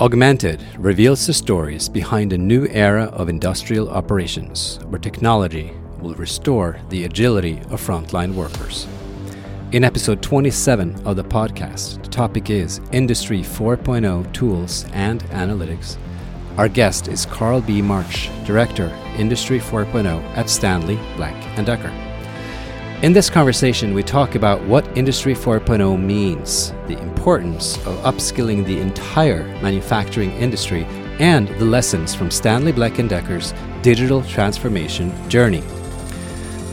Augmented reveals the stories behind a new era of industrial operations where technology will restore the agility of frontline workers. In episode 27 of the podcast, the topic is Industry 4.0 Tools and Analytics. Our guest is Carl B. March, Director, Industry 4.0 at Stanley Black & Decker. In this conversation, we talk about what Industry 4.0 means, the importance of upskilling the entire manufacturing industry, and the lessons from Stanley Black & Decker's digital transformation journey.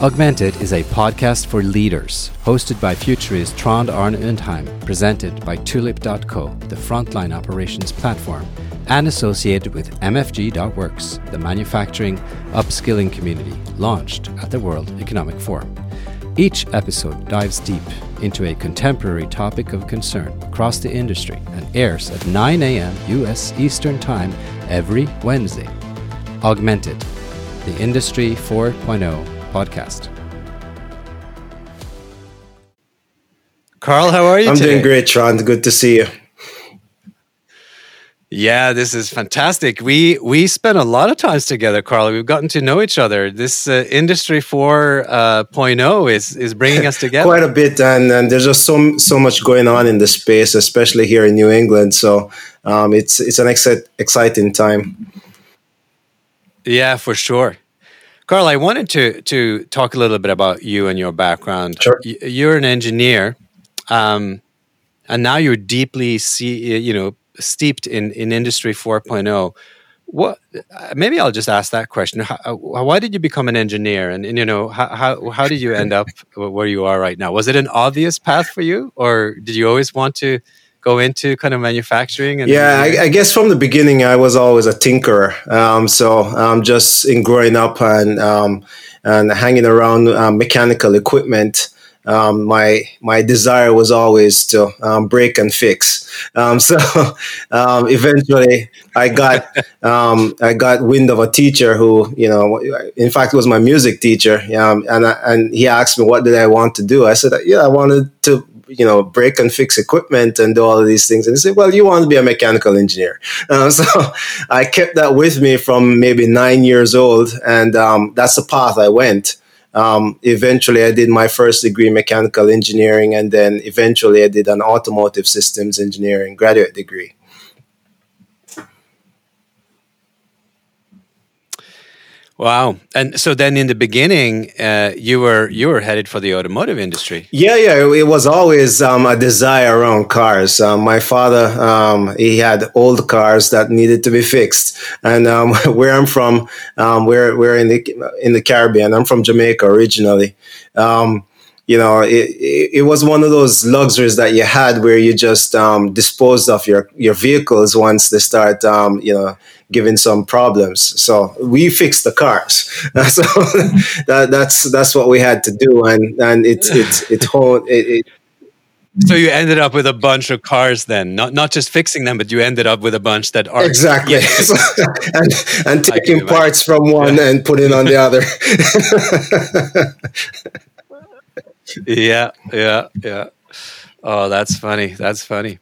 Augmented is a podcast for leaders, hosted by futurist Trond Arne Undheim, presented by Tulip.co, the frontline operations platform, and associated with MFG.works, the manufacturing upskilling community launched at the World Economic Forum. Each episode dives deep into a contemporary topic of concern across the industry and airs at 9 a.m. U.S. Eastern Time every Wednesday. Augmented, the Industry 4.0 podcast. Carl, how are you? I'm today? doing great, Trond. Good to see you. Yeah, this is fantastic. We we spent a lot of times together, Carl. We've gotten to know each other. This uh, Industry 4.0 uh, is is bringing us together quite a bit, and, and there's just so so much going on in the space, especially here in New England. So um, it's it's an exci- exciting time. Yeah, for sure. Carl, I wanted to to talk a little bit about you and your background. Sure. You're an engineer, um, and now you're deeply, see, you know, steeped in, in industry 4.0 what maybe i'll just ask that question. How, uh, why did you become an engineer? And, and, you know how, how, how did you end up where you are right now? Was it an obvious path for you or did you always want to go into kind of manufacturing and yeah I, I, guess from the beginning i was always a tinkerer. Um, so um, just in growing up and um, and hanging around um, mechanical equipment um, my my desire was always to um, break and fix. Um, so um, eventually, I got um, I got wind of a teacher who you know, in fact, was my music teacher, and I, and he asked me what did I want to do. I said, yeah, I wanted to you know break and fix equipment and do all of these things. And he said well you want to be a mechanical engineer. Uh, so i kept that with me from maybe nine years old. And um, that's the path i went um, eventually, I did my first degree in mechanical engineering, and then eventually, I did an automotive systems engineering graduate degree. Wow! And so then, in the beginning, uh, you were you were headed for the automotive industry. Yeah, yeah. It was always um, a desire around cars. Um, my father, um, he had old cars that needed to be fixed, and um, where I'm from, um, we're we're in the in the Caribbean. I'm from Jamaica originally. Um, you know, it, it, was one of those luxuries that you had where you just um, disposed of your, your vehicles once they start, you know, giving some problems. So we fixed the cars. so that, that's that's what we had to do, and and it's it's it, it, it so you ended up with a bunch of cars then, not not just fixing them, but you ended up with a bunch that are exactly and, and taking parts from one yeah. and putting on the other. yeah, yeah, yeah. Oh, that's funny. That's funny.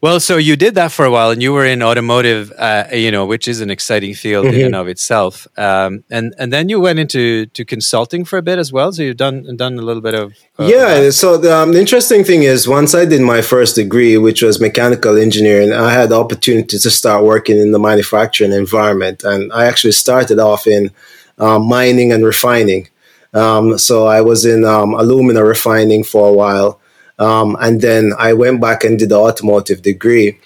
Well, so you did that for a while, and you were in automotive, uh, you know, which is an exciting field mm-hmm. in and of itself. Um, and and then you went into to consulting for a bit as well. So you've done done a little bit of uh, yeah. So the, um, the, interesting thing is, once I did my first degree, which was mechanical engineering, I had the opportunity to start working in the manufacturing environment, and I actually started off in uh, mining and refining. Um, so I was in um, alumina refining for a while. Um, and then I went back and did the automotive degree.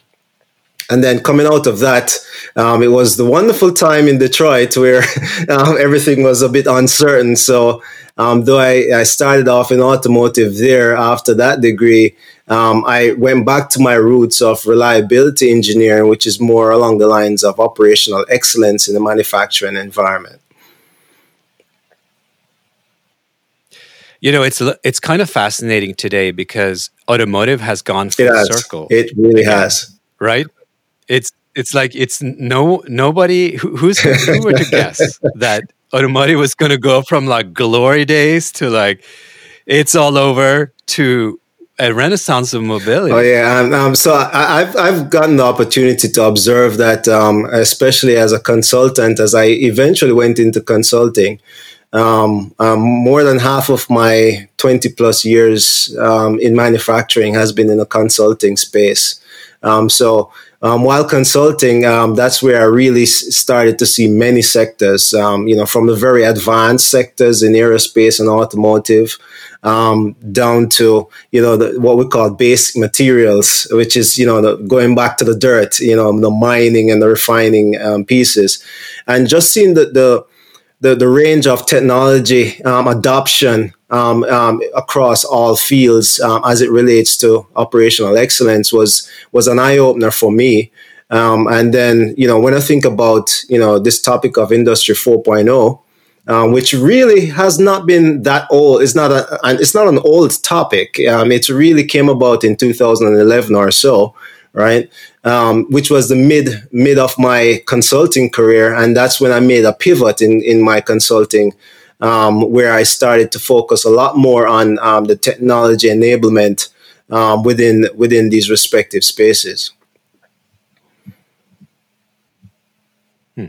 And then coming out of that, um, it was the wonderful time in Detroit where um, everything was a bit uncertain. So, um, though I, I, started off in automotive there after that degree, um, I went back to my roots of reliability engineering, which is more along the lines of operational excellence in the manufacturing environment. You know, it's it's kind of fascinating today because automotive has gone full it circle. It really has, right? It's it's like it's no nobody who, who's who were to guess that automotive was going to go from like glory days to like it's all over to a renaissance of mobility. Oh yeah, um, um, so I, have I've gotten the opportunity to observe that, um, especially as a consultant, as I eventually went into consulting. Um, um, more than half of my 20 plus years um, in manufacturing has been in the consulting space. so while consulting, that's where I really started to see many sectors. you know, from the very advanced sectors in aerospace and automotive um, down to you know the, what we call basic materials, which is you know the, going back to the dirt, you know the mining and the refining um, pieces, and just seeing the the the, the range of technology um, adoption um, um, across all fields um, as it relates to operational excellence was was an eye opener for me. Um, and then, you know, when I think about, you know, this topic of Industry 4.0, um, which really has not been that old. It's not a, it's not an old topic. Um, it really came about in 2011 or so, right? Um, which was the mid mid of my consulting career, and that's when I made a pivot in in my consulting, um, where I started to focus a lot more on um, the technology enablement um, within within these respective spaces. Hmm.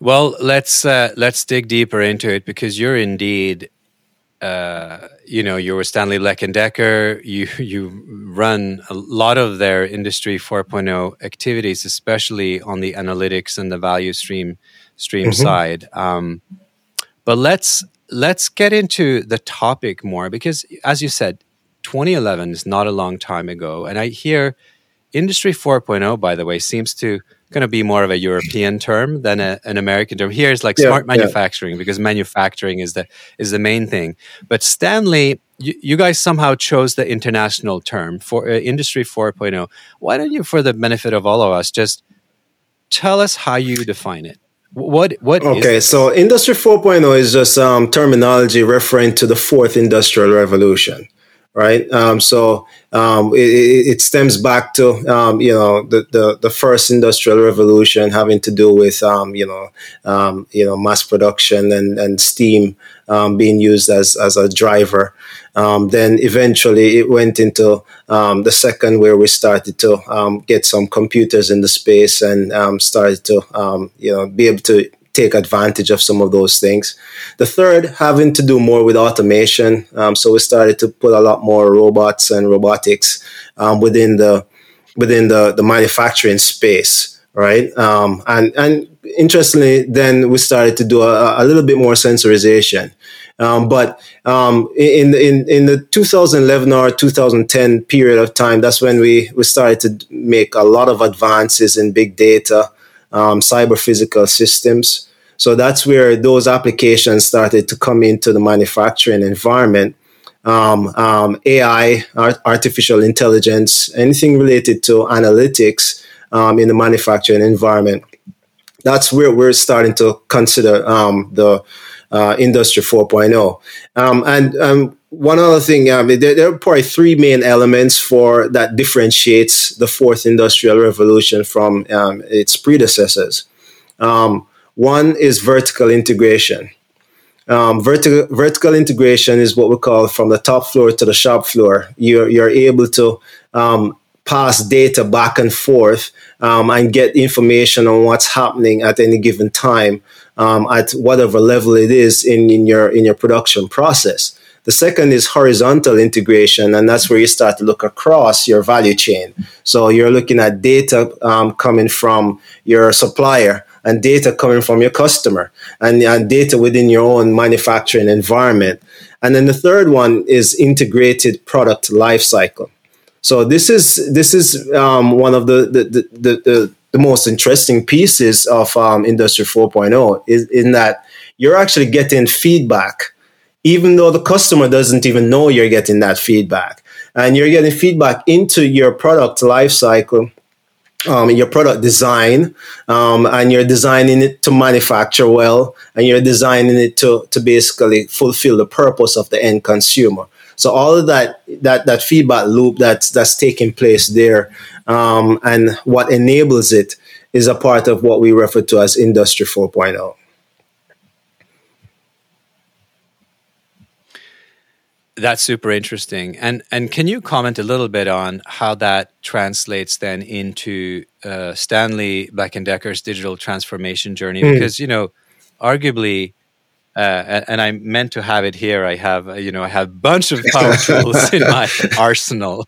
Well, let's uh, let's dig deeper into it because you're indeed, uh, you know, you're with Stanley Black and Decker. You you run a lot of their Industry 4.0 activities, especially on the analytics and the value stream stream mm-hmm. side. Um, but let's let's get into the topic more because, as you said, 2011 is not a long time ago, and I hear Industry 4.0, by the way, seems to going to be more of a European term than a, an American term. Here is like yeah, smart manufacturing yeah. because manufacturing is the is the main thing. But Stanley, you, you guys somehow chose the international term for uh, Industry 4.0. Why don't you, for the benefit of all of us, just tell us how you define it? What what? Okay, so Industry 4.0 is just um, terminology referring to the fourth industrial revolution right? Um, so um, it, it, stems back to um, you know the, the, the first industrial revolution having to do with um, you know um, you know mass production and and steam um, being used as as a driver. then eventually it went into the second where we started to get some computers in the space and started to you know be able to take advantage of some of those things. The third having to do more with automation. Um, so we started to put a lot more robots and robotics um, within the within the, the manufacturing space, right? Um, and and interestingly, then we started to do a, a little bit more sensorization. Um, but um, in, in in the 2011 or 2010 period of time, that's when we, we started to make a lot of advances in big data, um, cyber physical systems. So that's where those applications started to come into the manufacturing environment. Um, um, AI, art, artificial intelligence, anything related to analytics um, in the manufacturing environment. That's where we're starting to consider um, the uh, Industry 4.0. Um, and one other thing, there, there, are probably three main elements for that differentiates the fourth industrial revolution from its predecessors. Um, one is vertical integration. Um, vertical vertical integration is what we call from the top floor to the shop floor. You're you're able to um, pass data back and forth um, and get information on what's happening at any given time um, at whatever level it is in, in your in your production process. The second is horizontal integration, and that's where you start to look across your value chain. So you're looking at data um, coming from your supplier and data coming from your customer and, and data within your own manufacturing environment. And then the third one is integrated product lifecycle. So this is this is um, one of the the, the, the, the most interesting pieces of um, Industry 4.0 is in that you're actually getting feedback, even though the customer doesn't even know you're getting that feedback, and you're getting feedback into your product lifecycle um, your product design um, and you're designing it to manufacture well and you're designing it to, to basically fulfill the purpose of the end consumer. So all of that that that feedback loop that's that's taking place there um, and what enables it is a part of what we refer to as industry 4.0 That's super interesting. And and can you comment a little bit on how that translates then into uh, Stanley Black and Decker's digital transformation journey? Mm. Because you know, arguably, uh, and I meant to have it here. I have, uh, you know, I have a bunch of power tools in my arsenal.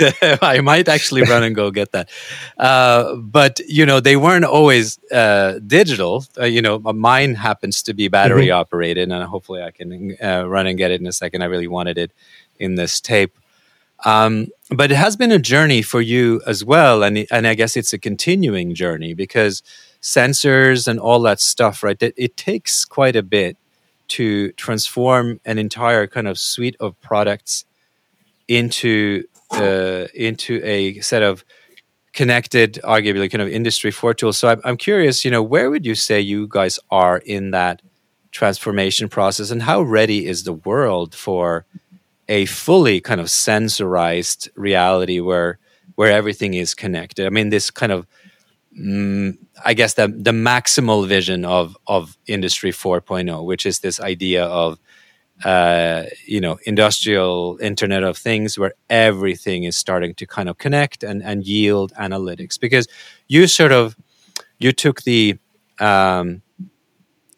I might actually run and go get that. Uh, but you know, they weren't always uh, digital. Uh, you know, mine happens to be battery mm-hmm. operated, and hopefully I can uh, run and get it in a second. I really wanted it in this tape. Um, but it has been a journey for you as well, and and I guess it's a continuing journey because sensors and all that stuff, right? It, it takes quite a bit to transform an entire kind of suite of products into uh, into a set of connected, arguably kind of industry four tools. So I'm, I'm curious, you know, where would you say you guys are in that transformation process, and how ready is the world for a fully kind of sensorized reality where where everything is connected? I mean, this kind of mm, I guess the the maximal vision of of Industry 4.0, which is this idea of uh, you know industrial Internet of Things, where everything is starting to kind of connect and and yield analytics. Because you sort of you took the um,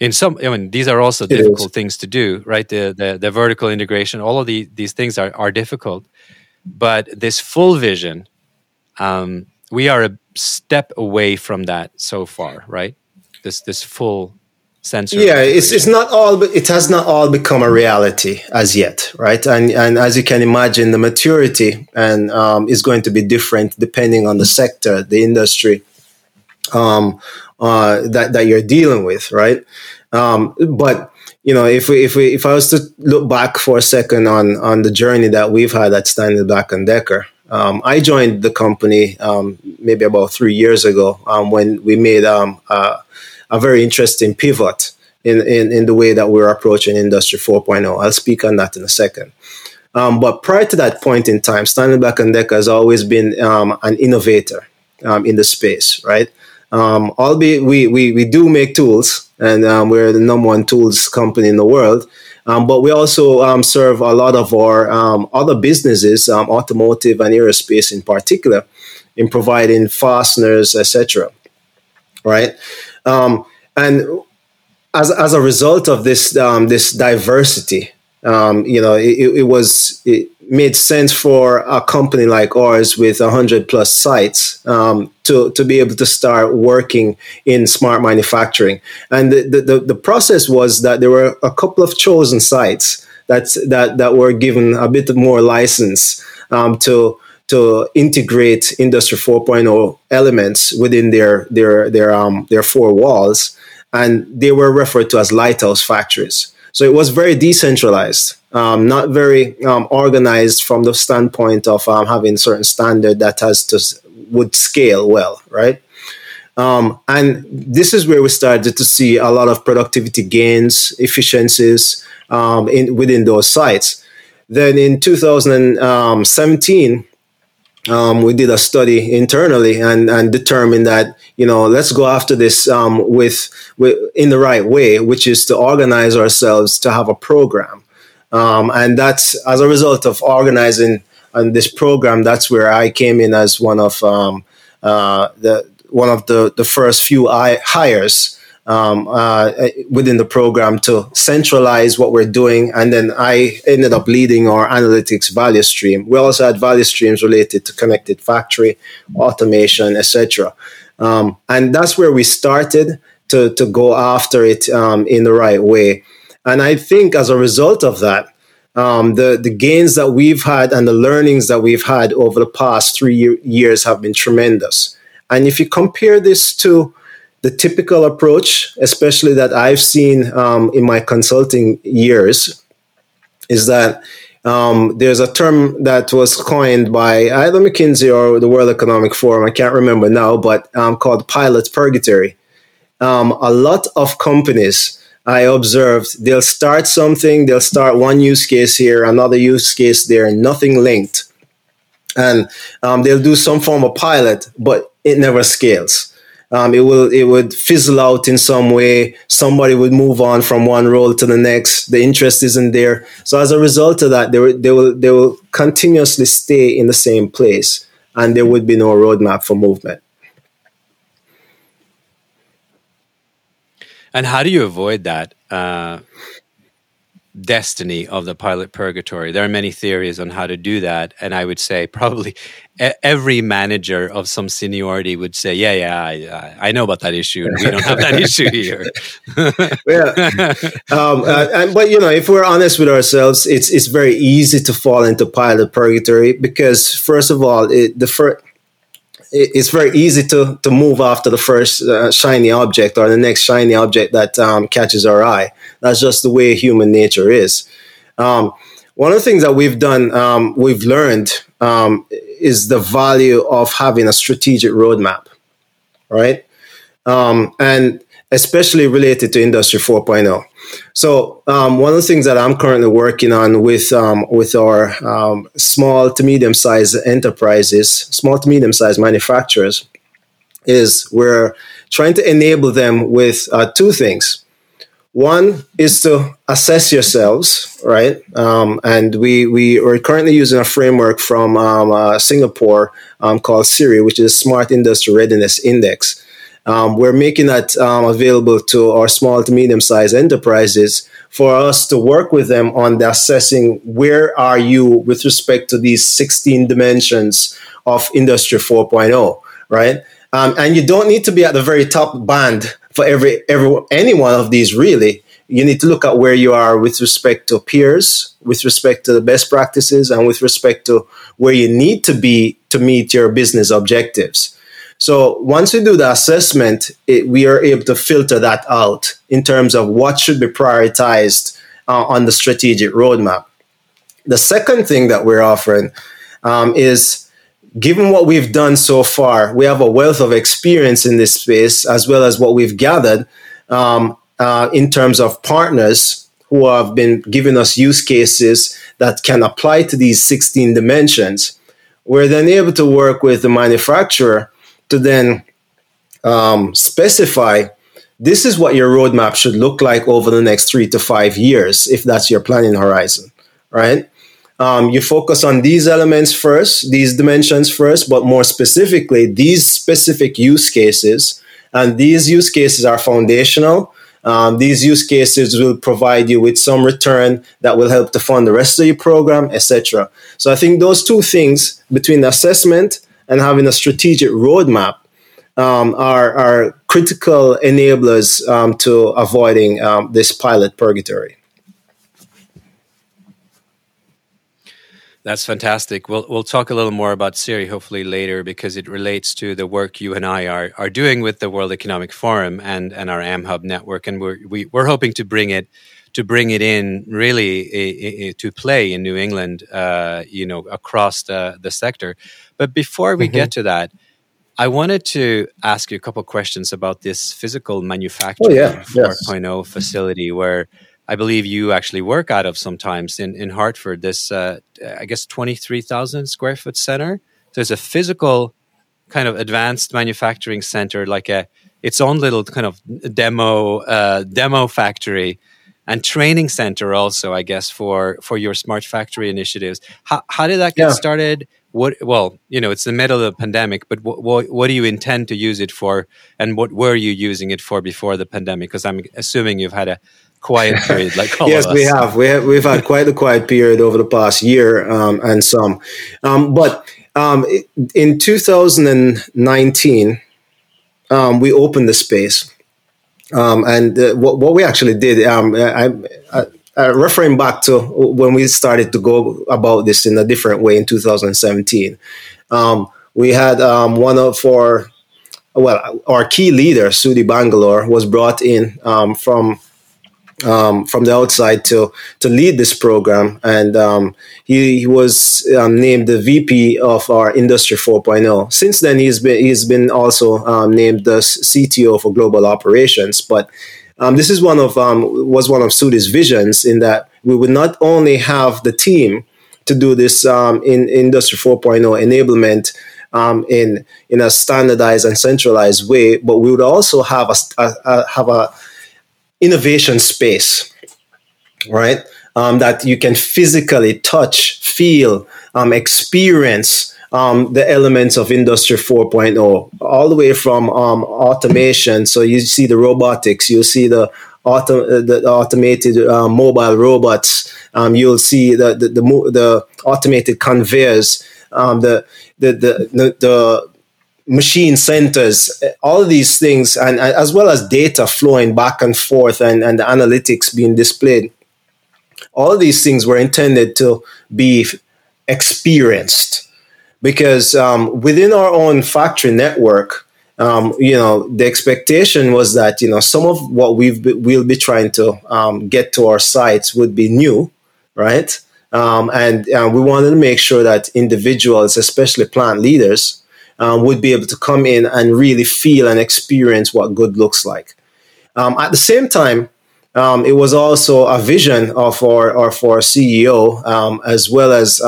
in some i mean these are also it difficult is. things to do right the, the the vertical integration all of the, these things are, are difficult but this full vision um, we are a step away from that so far, right? This this full sensor. Yeah, it's it's not all, but it has not all become a reality as yet, right? And and as you can imagine, the maturity and um, is going to be different depending on the sector, the industry um, uh, that that you're dealing with, right? Um, but you know, if we, if we, if I was to look back for a second on on the journey that we've had at Stanley Black and Decker, um, I joined the company um, maybe about three years ago um, when we made um, a, a, very interesting pivot in, in, in, the way that we're approaching Industry 4.0. I'll speak on that in a second. Um, but prior to that point in time, Stanley Black & Decker has always been um, an innovator in the space, right? albeit we, we, we do make tools, and we're the number one tools company in the world. Um, but we also um, serve a lot of our um, other businesses, um, automotive and aerospace in particular, in providing fasteners, etc. Right, um, and as, as a result of this um, this diversity, you know, it, it was it, made sense for a company like ours with 100 plus sites um, to, to be able to start working in smart manufacturing. And the, the, the process was that there were a couple of chosen sites that's, that, that were given a bit more license um, to, to integrate Industry 4.0 elements within their, their, their, um, their four walls. And they were referred to as lighthouse factories. So it was very decentralized um, not very um, organized from the standpoint of um, having certain standard that has to would scale well, right? Um, and this is where we started to see a lot of productivity gains, efficiencies um, in, within those sites. Then in 2017, um, we did a study internally and, and determined that you know let's go after this um, with, with in the right way, which is to organize ourselves to have a program um, and that's as a result of organizing and this program. That's where I came in as one of um, uh, the one of the, the first few hires um, uh, within the program to centralize what we're doing. And then I ended up leading our analytics value stream. We also had value streams related to connected factory, automation, etc. Um, and that's where we started to, to go after it um, in the right way. And I think as a result of that, um, the the gains that we've had and the learnings that we've had over the past three year, years have been tremendous. And if you compare this to the typical approach, especially that I've seen um, in my consulting years, is that um, there's a term that was coined by either McKinsey or the World Economic Forum. I can't remember now, but um, called pilot purgatory. Um, a lot of companies I observed they'll start something, they'll start one use case here, another use case there, nothing linked. And um, they'll do some form of pilot, but it never scales. Um, it will it would fizzle out in some way. Somebody would move on from one role to the next. The interest isn't there. So as a result of that, they, will, they will they will continuously stay in the same place, and there would be no roadmap for movement. And how do you avoid that? Uh, destiny of the pilot purgatory. There are many theories on how to do that, and I would say probably every manager of some seniority would say, "Yeah, yeah, I, I know about that issue, we don't have that issue here." yeah, um, uh, and, but you know, if we're honest with ourselves, it's it's very easy to fall into pilot purgatory because first of all, it, the first it's very easy to to move after the first uh, shiny object or the next shiny object that um, catches our eye. That's just the way human nature is. Um, one of the things that we've done, um, we've learned, um, is the value of having a strategic roadmap, right? Um, and especially related to Industry 4.0. So um, one of the things that I'm currently working on with um, with our um, small to medium sized enterprises, small to medium sized manufacturers, is we're trying to enable them with uh, two things. One is to assess yourselves, right? Um, and we we are currently using a framework from um, uh, Singapore um, called SIRI, which is Smart Industry Readiness Index um, we're making that um, available to our small to medium sized enterprises for us to work with them on the assessing where are you with respect to these 16 dimensions of Industry 4.0, right? Um, and you don't need to be at the very top band for every every any one of these really. You need to look at where you are with respect to peers, with respect to the best practices, and with respect to where you need to be to meet your business objectives. So once we do the assessment, it, we are able to filter that out in terms of what should be prioritized uh, on the strategic roadmap. The second thing that we're offering um, is given what we've done so far, we have a wealth of experience in this space, as well as what we've gathered um, uh, in terms of partners who have been giving us use cases that can apply to these 16 dimensions. We're then able to work with the manufacturer to then um, specify this is what your roadmap should look like over the next three to five years, if that's your planning horizon, right? Um, you focus on these elements first, these dimensions first, but more specifically, these specific use cases. And these use cases are foundational. Um, these use cases will provide you with some return that will help to fund the rest of your program, etc. So I think those two things between assessment and having a strategic roadmap um, are, are critical enablers um, to avoiding um, this pilot purgatory. That's fantastic. We'll we'll talk a little more about Siri hopefully later because it relates to the work you and I are are doing with the World Economic Forum and and our AmHub network, and we're we, are we are hoping to bring it to bring it in really to play in New England, uh, you know, across the, the sector. But before we mm-hmm. get to that, I wanted to ask you a couple questions about this physical manufacturing oh, yeah. 4.0 yes. facility where I believe you actually work out of sometimes in, in Hartford, this, uh, I guess, 23,000 square foot center. There's a physical kind of advanced manufacturing center, like a its own little kind of demo uh, demo factory and training center also i guess for for your smart factory initiatives how, how did that get yeah. started what well you know it's the middle of the pandemic but what, what, what do you intend to use it for and what were you using it for before the pandemic because i'm assuming you've had a quiet period like yes we have. We have we've had quite a quiet period over the past year um, and some. Um, but um, in 2019 um, we opened the space. Um, and uh, what, what we actually did, um, I, I, I, referring back to when we started to go about this in a different way in 2017, um, we had um, one of our, well, our key leader, Sudhi Bangalore, was brought in um, from um, from the outside to to lead this program, and um, he, he, was um, named the VP of our Industry 4.0. Since then, he's been he's been also um, named the CTO for Global Operations. But um, this is one of um, was one of Sudhi's visions in that we would not only have the team to do this in Industry 4.0 enablement um, in in a standardized and centralized way, but we would also have a, a, a have a innovation space, right? Um, that you can physically touch, feel, um, experience um, the elements of Industry 4.0, all the way from um, automation. So you see the robotics, you see the auto, uh, the automated uh, mobile robots. Um, you'll see the the, the, the automated conveyors, um, the, the, the, the, the machine centers, all of these things, and, and, as well as data flowing back and forth and, and the analytics being displayed. All of these things were intended to be experienced because um, within our own factory network, um, you know, the expectation was that you know some of what we've be, we'll be trying to um, get to our sites would be new, right? Um, and uh, we wanted to make sure that individuals, especially plant leaders, um, would be able to come in and really feel and experience what good looks like. Um, at the same time, um, it was also a vision of our, our CEO as well as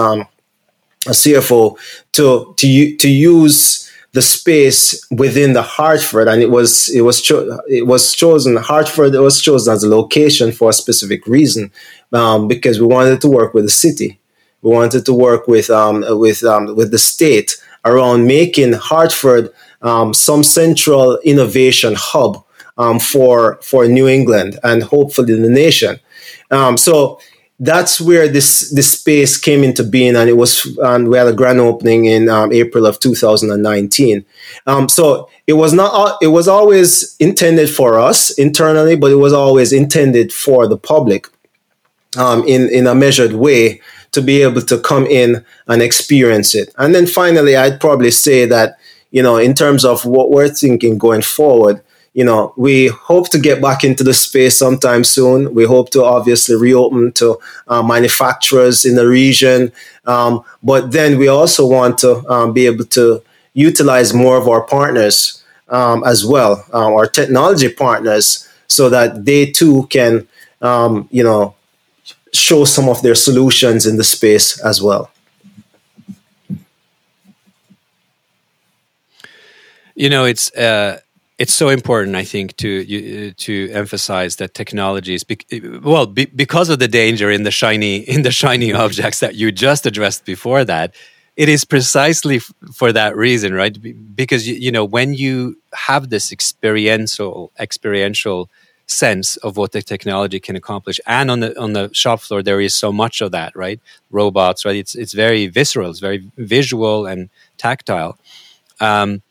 a CFO to to to use the space within the Hartford, and it was it was cho- it was chosen Hartford. It was chosen as a location for a specific reason, um, because we wanted to work with the city, we wanted to work with um, with um, with the state around making Hartford um, some central innovation hub um, for for New England and hopefully the nation. Um, so that's where this this space came into being, and it was and we had a grand opening in um, April of 2019. Um, so it was not it was always intended for us internally, but it was always intended for the public um, in in a measured way to be able to come in and experience it. And then finally, I'd probably say that you know in terms of what we're thinking going forward you know, we hope to get back into the space sometime soon. We hope to obviously reopen to uh, manufacturers in the region. Um, but then we also want to um, be able to utilize more of our partners um, as well, um, our technology partners, so that they too can, um, you know, show some of their solutions in the space as well. You know, it's. Uh it's so important, I think, to you, to emphasize that technology is well be, because of the danger in the shiny in the shiny objects that you just addressed before that. It is precisely for that reason, right? Because you know when you have this experiential experiential sense of what the technology can accomplish, and on the on the shop floor there is so much of that, right? Robots, right? It's it's very visceral, it's very visual and tactile. Um,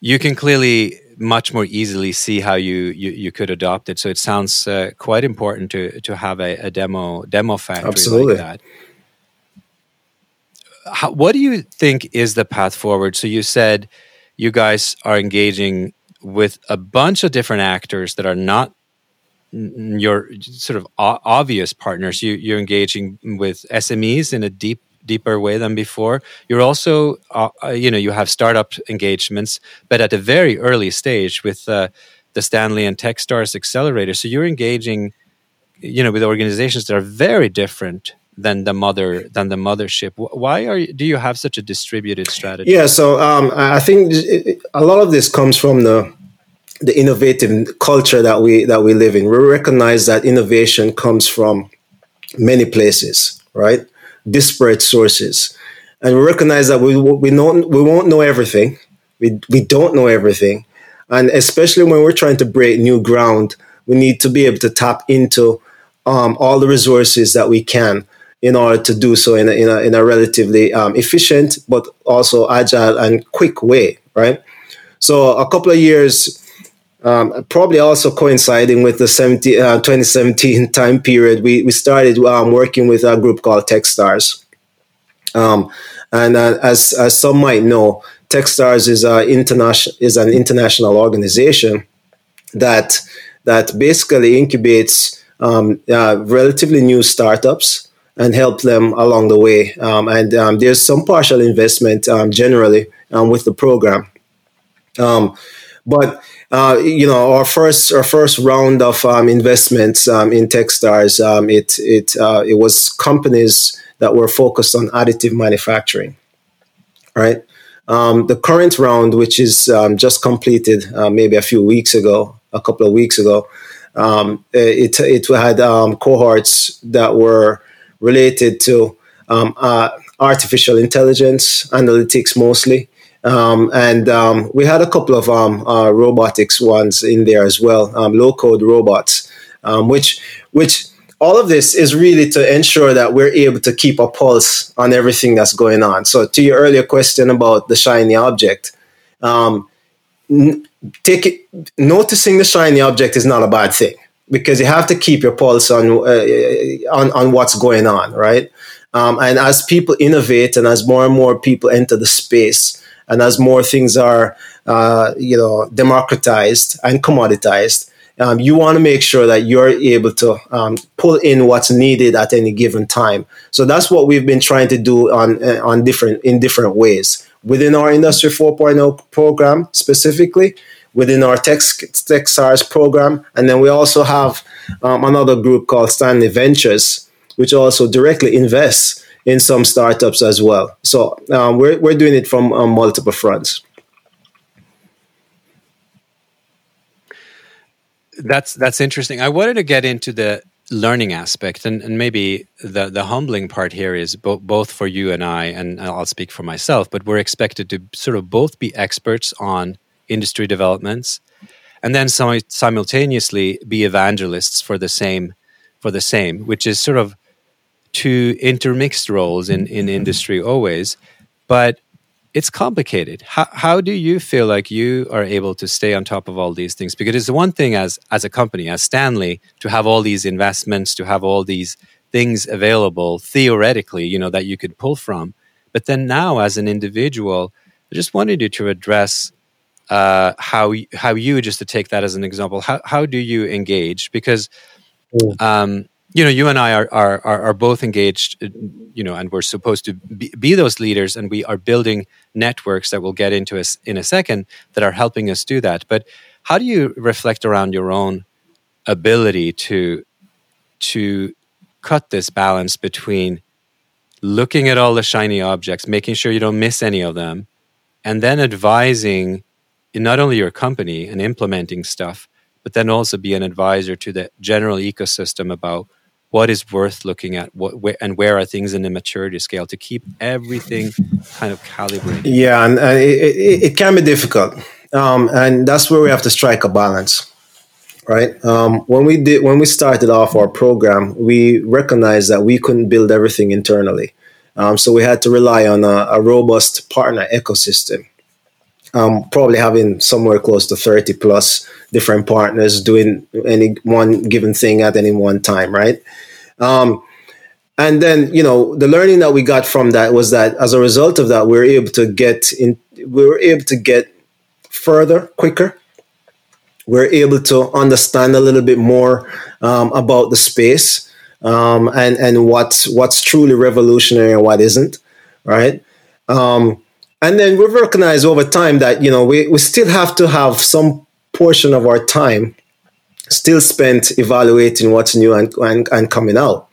you can clearly much more easily see how you you, you could adopt it. So it sounds uh, quite important to to have a, a demo demo factory Absolutely. like that. How, what do you think is the path forward? So you said you guys are engaging with a bunch of different actors that are not your sort of obvious partners. You, you're engaging with SMEs in a deep deeper way than before. You're also, uh, uh, you know, you have startup engagements, but at a very early stage with uh, the Stanley and TechStars Accelerator. So you're engaging, you know, with organizations that are very different than the mother than the mothership. Why are you, do you have such a distributed strategy? Yeah, so um, I think a lot of this comes from the the innovative culture that we that we live in. We recognize that innovation comes from many places, right? disparate sources. And we recognize that we, we, know, we won't know everything. We, we don't know everything. And especially when we're trying to break new ground, we need to be able to tap into um, all the resources that we can in order to do so in a, in a, in a relatively um, efficient but also agile and quick way, right? So a couple of years um, probably also coinciding with the 70, uh, 2017 time period, we, we started um, working with a group called Techstars. Um, and uh, as, as some might know, Techstars is, a international, is an international organization that, that basically incubates um, uh, relatively new startups and help them along the way. Um, and um, there's some partial investment generally with the program. but uh, you know, our first our first round of um, investments um, in TechStars, um, it it uh, it was companies that were focused on additive manufacturing, right? Um, the current round, which is um, just completed uh, maybe a few weeks ago, a couple of weeks ago, um, it, it had um, cohorts that were related to um, uh, artificial intelligence, analytics mostly. Um, and um, we had a couple of um, uh, robotics ones in there as well, um, low code robots, um, which which all of this is really to ensure that we're able to keep a pulse on everything that's going on. So, to your earlier question about the shiny object, n- take it, noticing the shiny object is not a bad thing because you have to keep your pulse on uh, on, on what's going on, right? Um, and as people innovate and as more and more people enter the space, and as more things are, uh, you know, democratized and commoditized, um, you want to make sure that you're able to um, pull in what's needed at any given time. So that's what we've been trying to do on uh, on different in different ways within our Industry 4.0 program specifically, within our Tech, Techstars program, and then we also have um, another group called Stanley Ventures, which also directly invests in some startups as well. So um, we're, we're doing it from um, multiple fronts. That's that's interesting. I wanted to get into the learning aspect, and, and maybe the the humbling part here is bo- both for you and I, and I'll speak for myself. But we're expected to sort of both be experts on industry developments, and then sim- simultaneously be evangelists for the same for the same, which is sort of two intermixed roles in, in mm-hmm. industry always, but it's complicated. How, how do you feel like you are able to stay on top of all these things? Because it's one thing as, as a company, as Stanley, to have all these investments, to have all these things available theoretically, you know, that you could pull from. But then now as an individual, I just wanted you to address uh, how, how you, just to take that as an example, how, how do you engage? Because mm. um, you know, you and I are, are, are, both engaged, uh, you know, and we're supposed to be, be, those leaders, and we are building networks that we'll get into us in a second that are helping us do that. But how do you reflect around your own ability to to cut this balance between looking at all the shiny objects, making sure you don't miss any of them, and then advising not only your company and implementing stuff, but then also be an advisor to the general ecosystem about what is worth looking at what where, and where are things in the maturity scale to keep everything kind of calibrated. Yeah and, and it, it, it, can be difficult um, and that's where we have to strike a balance right? Um, when we did when we started off our program we recognized that we couldn't build everything internally. Um, so we had to rely on a, a robust partner ecosystem um, probably having somewhere close to 30 plus different partners doing any one given thing at any one time, right? Um, and then, you know, the learning that we got from that was that as a result of that, we were able to get in, we were able to get further quicker. We we're able to understand a little bit more um, about the space um, and and what's what's truly revolutionary and what isn't, right? Um, and then we've recognized over time that you know we, we still have to have some portion of our time still spent evaluating what's new and, and, and coming out.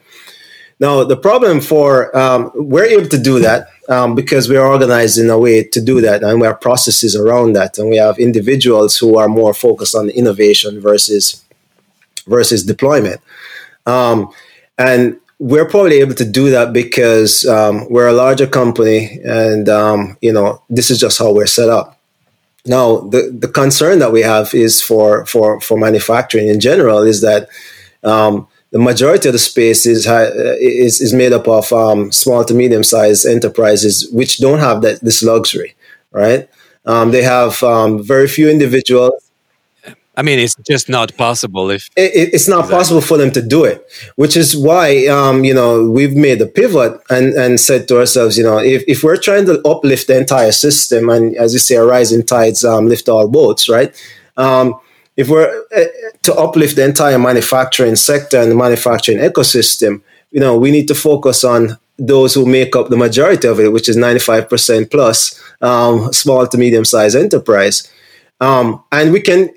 Now the problem for um, we're able to do that um, because we're organized in a way to do that and we have processes around that and we have individuals who are more focused on innovation versus versus deployment. Um, and we're probably able to do that because um, we're a larger company and um, you know this is just how we're set up. Now the, the concern that we have is for for for manufacturing in general is that um, the majority of the space is is, is made up of um, small to medium sized enterprises which don't have that this luxury right? Um, they have um, very few individuals I mean, it's just not possible if it, it's not exactly. possible for them to do it, which is why um, you know we've made a pivot and and said to ourselves, you know, if, if we're trying to uplift the entire system, and as you say, a rising tides um, lift all boats, right? Um, if we're uh, to uplift the entire manufacturing sector and the manufacturing ecosystem, you know, we need to focus on those who make up the majority of it, which is 95% plus um, small to medium sized enterprise. Um, and we can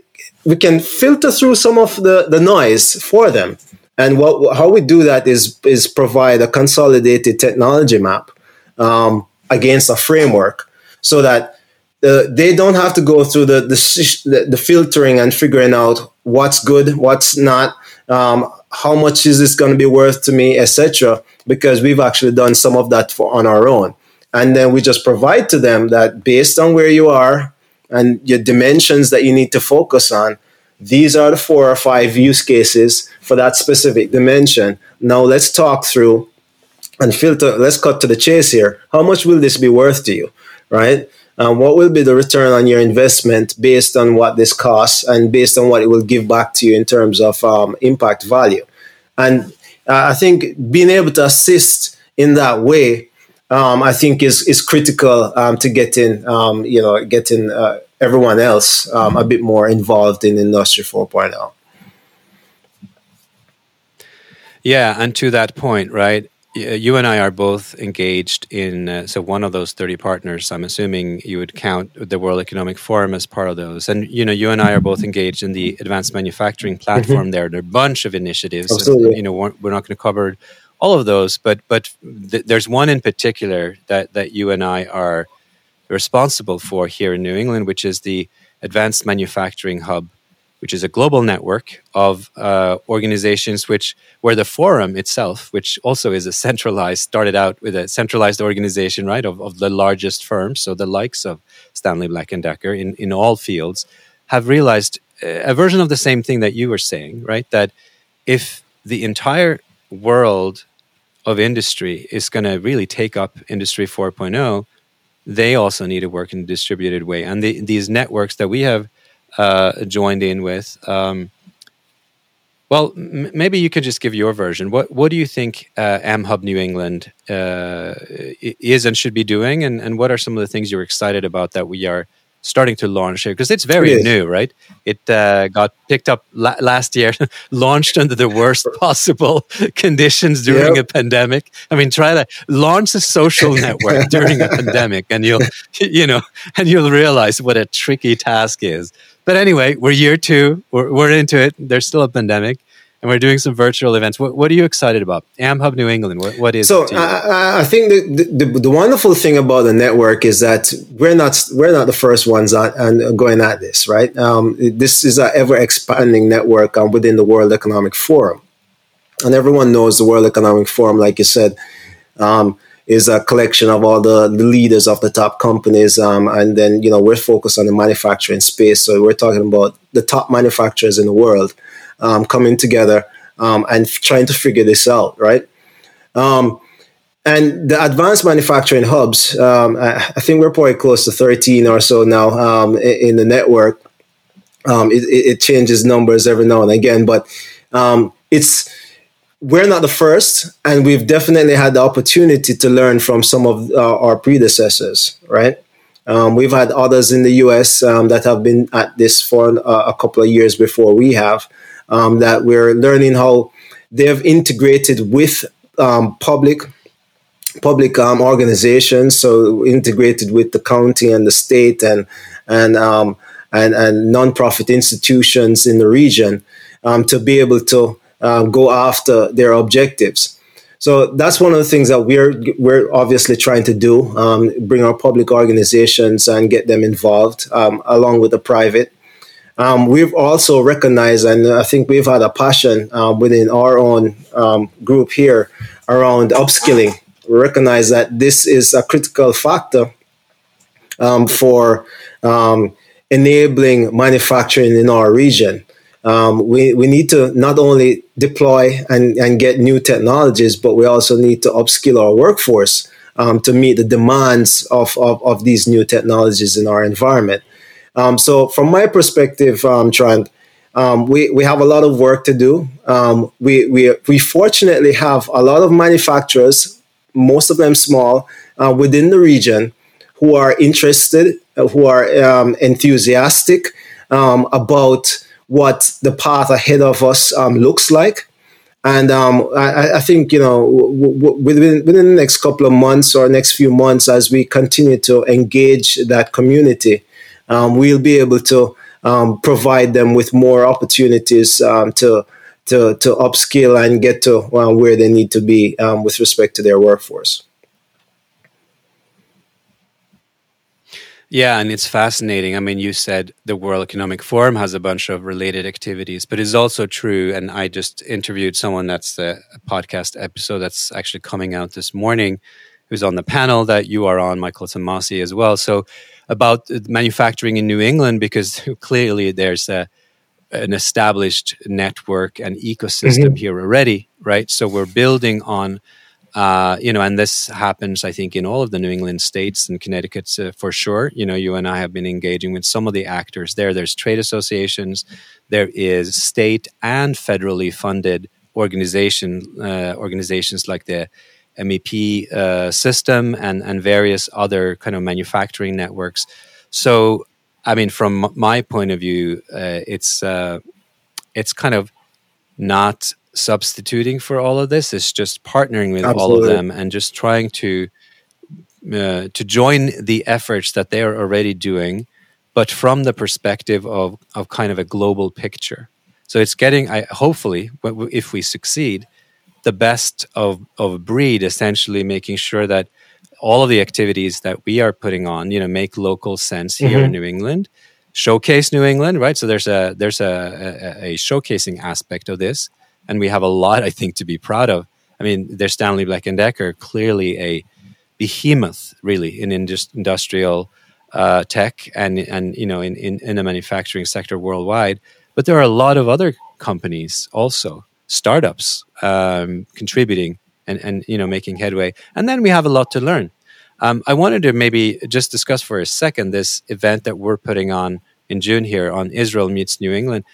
we can filter through some of the, the noise for them. And what how we do that is is provide a consolidated technology map um, against a framework. so that uh, they don't have to go through the, the, the filtering and figuring out what's good, what's not, um, how much is this going to be worth to me, etc. Because we've actually done some of that for on our own, and then we just provide to them that based on where you are and your dimensions that you need to focus on, these are the four or five use cases for that specific dimension. Now let's talk through and filter. Let's cut to the chase here. How much will this be worth to you, right? Um, what will be the return on your investment based on what this costs and based on what it will give back to you in terms of um, impact value? And uh, I think being able to assist in that way, um, I think is is critical um, to getting um, you know getting uh, everyone else um, a bit more involved in Industry 4.0. Yeah, and to that point, right? you and I are both engaged in uh, so one of those 30 partners I'm assuming you would count the World Economic Forum as part of those and you know you and I are both engaged in the advanced manufacturing platform mm-hmm. there there are a bunch of initiatives Absolutely. And, you know we're, we're not going to cover all of those but but th- there's one in particular that that you and I are responsible for here in New England which is the advanced manufacturing hub which is a global network of uh, organizations which where the forum itself which also is a centralized started out with a centralized organization right of, of the largest firms so the likes of stanley black and decker in, in all fields have realized a version of the same thing that you were saying right that if the entire world of industry is going to really take up industry 4.0 they also need to work in a distributed way and the, these networks that we have uh, joined in with. Um, well, m- maybe you could just give your version. What What do you think uh, AmHub New England uh, is and should be doing, and, and what are some of the things you're excited about that we are starting to launch here? Because it's very it new, right? It uh, got picked up la- last year, launched under the worst possible conditions during yep. a pandemic. I mean, try to launch a social network during a pandemic, and you'll you know, and you'll realize what a tricky task is. But anyway, we're year two. We're, we're into it. There's still a pandemic, and we're doing some virtual events. What, what are you excited about? AmHub New England. What, what is so? I, I, think the, the, the wonderful thing about the network is that we're not we're not the first ones on, on going at this. Right. Um, this is an ever expanding network um, within the World Economic Forum, and everyone knows the World Economic Forum, like you said. Um, is a collection of all the, the leaders of the top companies. Um, and then, you know, we're focused on the manufacturing space. So we're talking about the top manufacturers in the world um, coming together um, and f- trying to figure this out, right? Um, and the advanced manufacturing hubs, um, I, I, think we're probably close to 13 or so now um, in, in, the network. It, it, changes numbers every now and again, but it's we're not the first, and we've definitely had the opportunity to learn from some of uh, our predecessors, right? Um, we've had others in the US um, that have been at this for uh, a couple of years before we have, um, that we're learning how they've integrated with um, public public um, organizations, so integrated with the county and the state and and um, and, and nonprofit institutions in the region to be able to um, go after their objectives. So that's one of the things that we're we're obviously trying to do: um, bring our public organizations and get them involved, um, along with the private. Um, we've also recognized, and I think we've had a passion um, within our own um, group here around upskilling. We recognize that this is a critical factor um, for enabling manufacturing in our region um, we, we need to not only deploy and, and get new technologies, but we also need to upskill our workforce um, to meet the demands of, of, of, these new technologies in our environment. Um, so, from my perspective, um, Trond, um, we, we have a lot of work to do. Um, we, we, we fortunately have a lot of manufacturers, most of them small, uh, within the region who are interested, uh, who are um, enthusiastic about what the path ahead of us um, looks like. And um, I, I, think you know w- w- within within the next couple of months or next few months, as we continue to engage that community, um, we'll be able to um, provide them with more opportunities um, to to to upskill and get to uh, where they need to be um, with respect to their workforce. Yeah, and it's fascinating. I mean, you said the World Economic Forum has a bunch of related activities, but it's also true. And I just interviewed someone that's a, podcast episode that's actually coming out this morning, who's on the panel that you are on, Michael Tomasi, as well. So about manufacturing in New England, because clearly there's a an established network and ecosystem mm-hmm. here already, right? So we're building on uh, you know, and this happens, I think, in all of the New England states and Connecticut uh, for sure. You know, you and I have been engaging with some of the actors there. There's trade associations, there is state and federally funded organization uh, organizations like the MEP uh, system and and various other kind of manufacturing networks. So, I mean, from my point of view, uh, it's uh, it's kind of not substituting for all of this. It's just partnering with Absolutely. all of them and just trying to uh, to join the efforts that they are already doing, but from the perspective of of kind of a global picture. So it's getting, I, hopefully, if we succeed, the best of of breed. Essentially, making sure that all of the activities that we are putting on, you know, make local sense here mm-hmm. in New England, showcase New England, right? So there's a there's a, a, a showcasing aspect of this, and we have a lot, I think, to be proud of. I mean, there's Stanley Black and Decker, clearly a behemoth, really, in indus- industrial uh, tech and and you know in, in in the manufacturing sector worldwide. But there are a lot of other companies also, startups, um, contributing and and you know making headway. And then we have a lot to learn. Um, I wanted to maybe just discuss for a second this event that we're putting on in June here on Israel meets New England.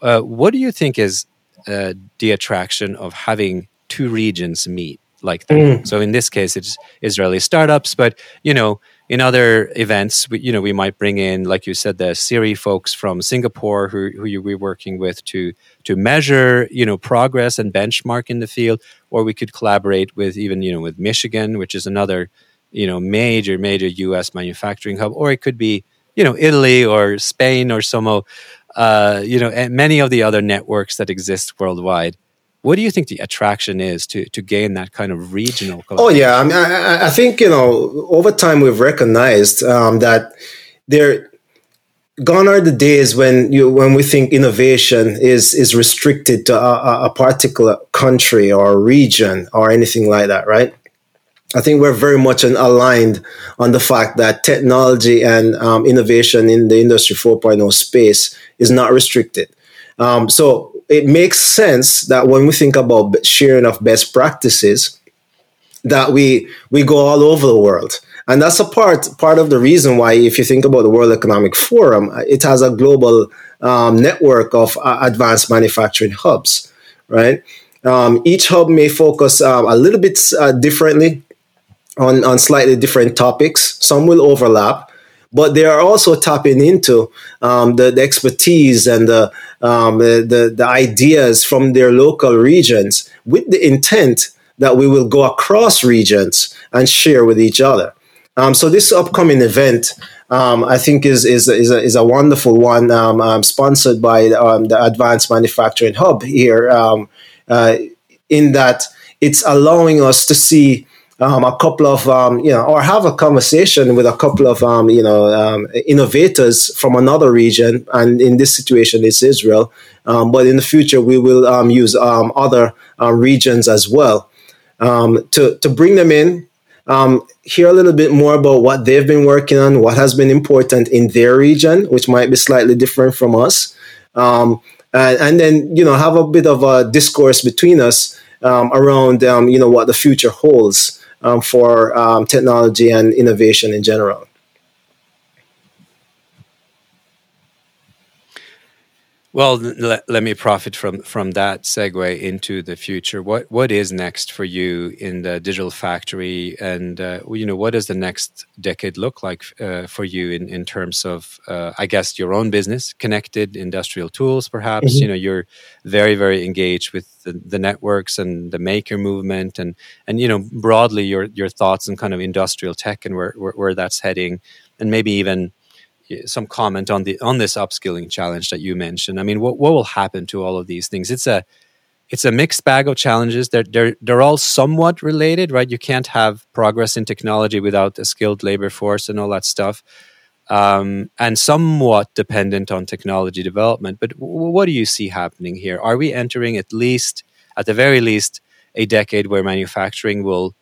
Uh, what do you think is uh, the attraction of having two regions meet like that. Mm. So in this case, it's Israeli startups, but you know, in other events, we, you know, we might bring in, like you said, the SIRI folks from Singapore who, who we're working with to to measure, you know, progress and benchmark in the field, or we could collaborate with even, you know, with Michigan, which is another, you know, major major U.S. manufacturing hub, or it could be, you know, Italy or Spain or some uh, you know, many of the other networks that exist worldwide. What do you think the attraction is to to gain that kind of regional? Oh yeah, I, mean, I, I, think you know over time we've recognized um, that there gone are the days when you when we think innovation is is restricted to a, a particular country or region or anything like that, right? I think we're very much aligned on the fact that technology and um, innovation in the Industry 4.0 space is not restricted. Um, so it makes sense that when we think about sharing of best practices, that we we go all over the world, and that's a part part of the reason why, if you think about the World Economic Forum, it has a global um, network of uh, advanced manufacturing hubs, right? Um, each hub may focus um, a little bit uh, differently on, on slightly different topics. Some will overlap, but they are also tapping into um, the, the, expertise and the, um, the, the, ideas from their local regions with the intent that we will go across regions and share with each other. Um, so this upcoming event, um, I think, is is is a, is a wonderful one, um, um, sponsored by um, the Advanced Manufacturing Hub here. Um, uh, in that it's allowing us to see um, a couple of um, you know or have a conversation with a couple of um, you know um, innovators from another region and in this situation it's israel. Um, but in the future we will um, use other regions as well. To, to bring them in hear a little bit more about what they've been working on what has been important in their region which might be slightly different from us. And, and then you know have a bit of a discourse between us around you know what the future holds um, for um, technology and innovation in general. Well, let, let me profit from from that segue into the future. What what is next for you in the digital factory, and uh, you know what does the next decade look like uh, for you in in terms of, uh, I guess, your own business, connected industrial tools, perhaps. Mm-hmm. You know, you're very very engaged with the, the networks and the maker movement, and and you know broadly your your thoughts on kind of industrial tech and where where, where that's heading, and maybe even some comment on the on this upskilling challenge that you mentioned. I mean, what what will happen to all of these things? It's a it's a mixed bag of challenges. They're they're they're all somewhat related, right? You can't have progress in technology without a skilled labor force and all that stuff. um, and somewhat dependent on technology development. But w- what do you see happening here? Are we entering at least, at the very least, a decade where manufacturing will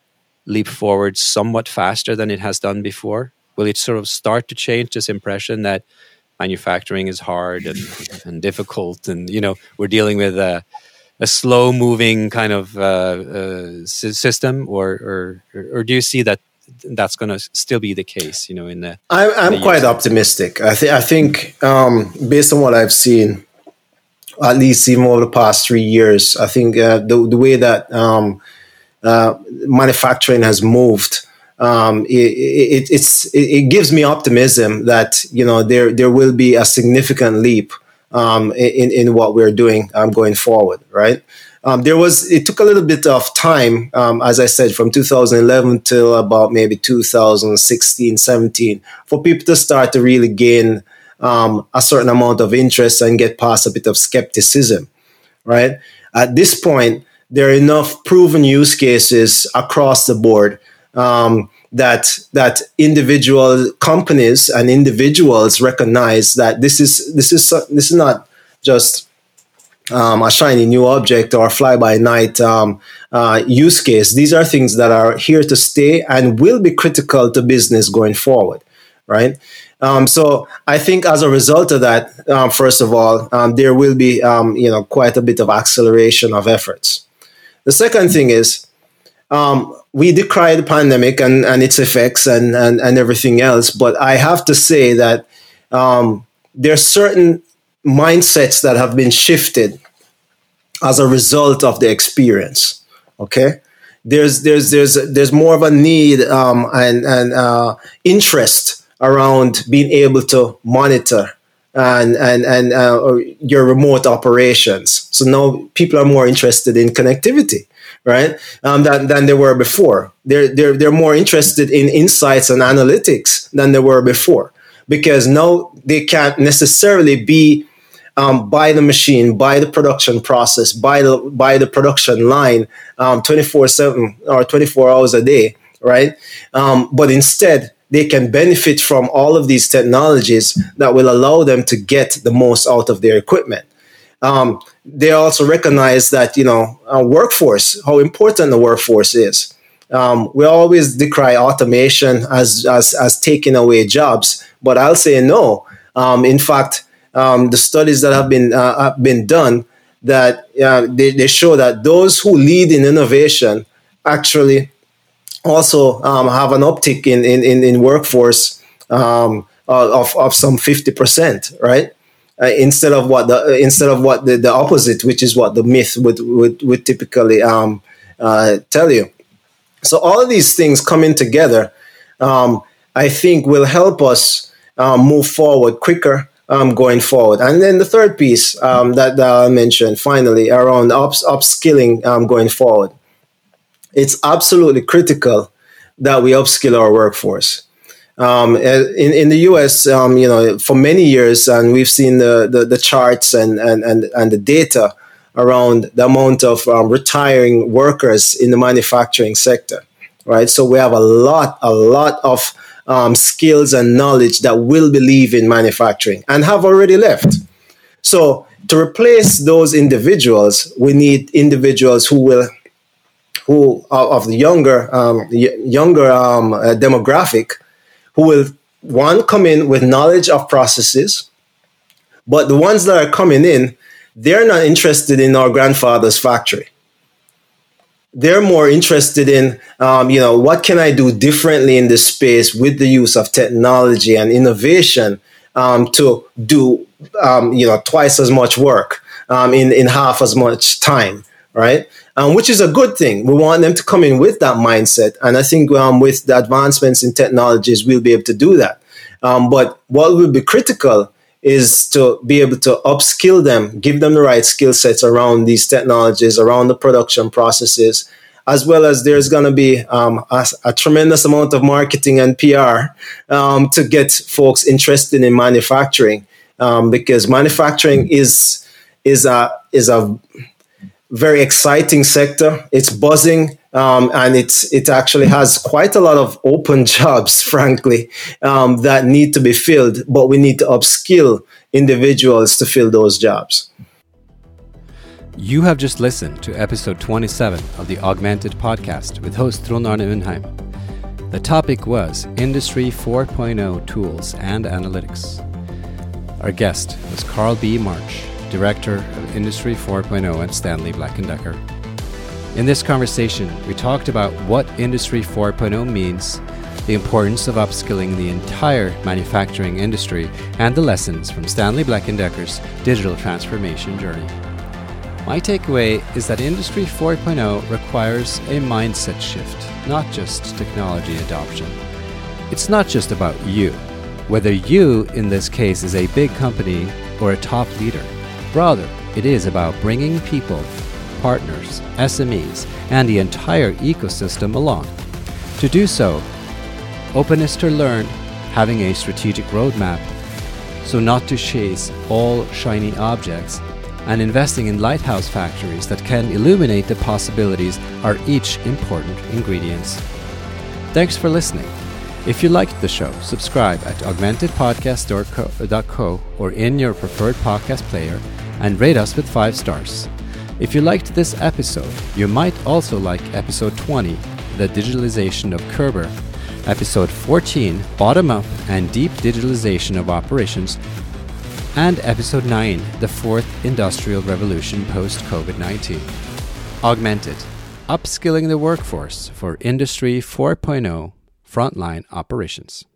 leap forward somewhat faster than it has done before? Will it sort of start to change this impression that manufacturing is hard and, and difficult, and you know we're dealing with a, a slow moving kind of uh, uh, system, or, or or do you see that that's going to still be the case? You know, in the I'm, I'm quite optimistic. I think I think um, based on what I've seen, at least even over the past three years, I think uh, the the way that um, uh, manufacturing has moved um, it, it, it's, it gives me optimism that you know there there will be a significant leap um, in in what we're doing um, going forward, right? Um, there was it took a little bit of time, um, as I said, from 2011 till about maybe 2016, 17, for people to start to really gain um, a certain amount of interest and get past a bit of skepticism, right? At this point, there are enough proven use cases across the board um, that that individual companies and individuals recognize that this is this is this is not just um, a shiny new object or fly by night um, uh, use case. These are things that are here to stay and will be critical to business going forward, right? Um, so I think as a result of that, um, first of all, um, there will be um, you know quite a bit of acceleration of efforts. The second thing is um, we decry the pandemic and, and its effects and, and, and everything else, but I have to say that um, there are certain mindsets that have been shifted as a result of the experience. Okay, there's there's there's there's more of a need um, and and uh, interest around being able to monitor and and and uh, your remote operations. So now people are more interested in connectivity right? Um, than, than they were before. They're, they're, they're more interested in insights and analytics than they were before because now they can't necessarily be um, by the machine, by the production process, by the by the production line, um, twenty four seven or twenty four hours a day, right? Um, but instead, they can benefit from all of these technologies that will allow them to get the most out of their equipment. Um, they also recognize that you know workforce, how important the workforce is. Um, we always decry automation as, as as taking away jobs, but I'll say no. Um, in fact, um, the studies that have been uh, have been done that uh, they, they show that those who lead in innovation actually also um, have an uptick in in, in, in workforce um, of, of some 50%, right? Uh, instead of what the uh, instead of what the, the opposite, which is what the myth would would, would typically um, uh, tell you. So all of these things coming together, um, I think, will help us um, move forward quicker um, going forward. And then the third piece um, that, that I mentioned finally around ups, upskilling um, going forward. It's absolutely critical that we upskill our workforce. Um, in, in the US, um, you know, for many years, and we've seen the, the, the, charts and, and, and, and the data around the amount of um, retiring workers in the manufacturing sector, right? So we have a lot, a lot of um, skills and knowledge that will be leaving manufacturing and have already left. So to replace those individuals, we need individuals who will, who of the younger, um, younger um, uh, demographic, who will one come in with knowledge of processes, but the ones that are coming in, they're not interested in our grandfather's factory. They're more interested in, um, you know, what can I do differently in this space with the use of technology and innovation um, to do, um, you know, twice as much work um, in in half as much time, right? um, which is a good thing. We want them to come in with that mindset. And I think um, with the advancements in technologies, we'll be able to do that. Um, but what will be critical is to be able to upskill them, give them the right skill sets around these technologies, around the production processes, as well as there's going to be um, a, a, tremendous amount of marketing and PR um, to get folks interested in manufacturing, um, because manufacturing is is a is a very exciting sector. It's buzzing. Um, and it's it actually has quite a lot of open jobs, frankly, um, that need to be filled. But we need to upskill individuals to fill those jobs. You have just listened to episode 27 of the Augmented Podcast with host Trond Arne Undheim. The topic was Industry 4.0 Tools and Analytics. Our guest was Carl B. March, Director of Industry 4.0 at Stanley Black & Decker. In this conversation, we talked about what Industry 4.0 means, the importance of upskilling the entire manufacturing industry, and the lessons from Stanley Black & Decker's digital transformation journey. My takeaway is that Industry 4.0 requires a mindset shift, not just technology adoption. It's not just about you, whether you, in this case, is a big company or a top leader. Rather, it is about bringing people, partners, SMEs, and the entire ecosystem along. To do so, openness to learn, having a strategic roadmap, so not to chase all shiny objects, and investing in lighthouse factories that can illuminate the possibilities are each important ingredients. Thanks for listening. If you liked the show, subscribe at augmentedpodcast.co or in your preferred podcast player and rate us with 5 stars. If you liked this episode, you might also like episode 20, The Digitalization of Körber, episode 14, Bottom Up and Deep Digitalization of Operations, and episode 9, The Fourth Industrial Revolution Post COVID 19. Augmented, upskilling the workforce for Industry 4.0 frontline operations.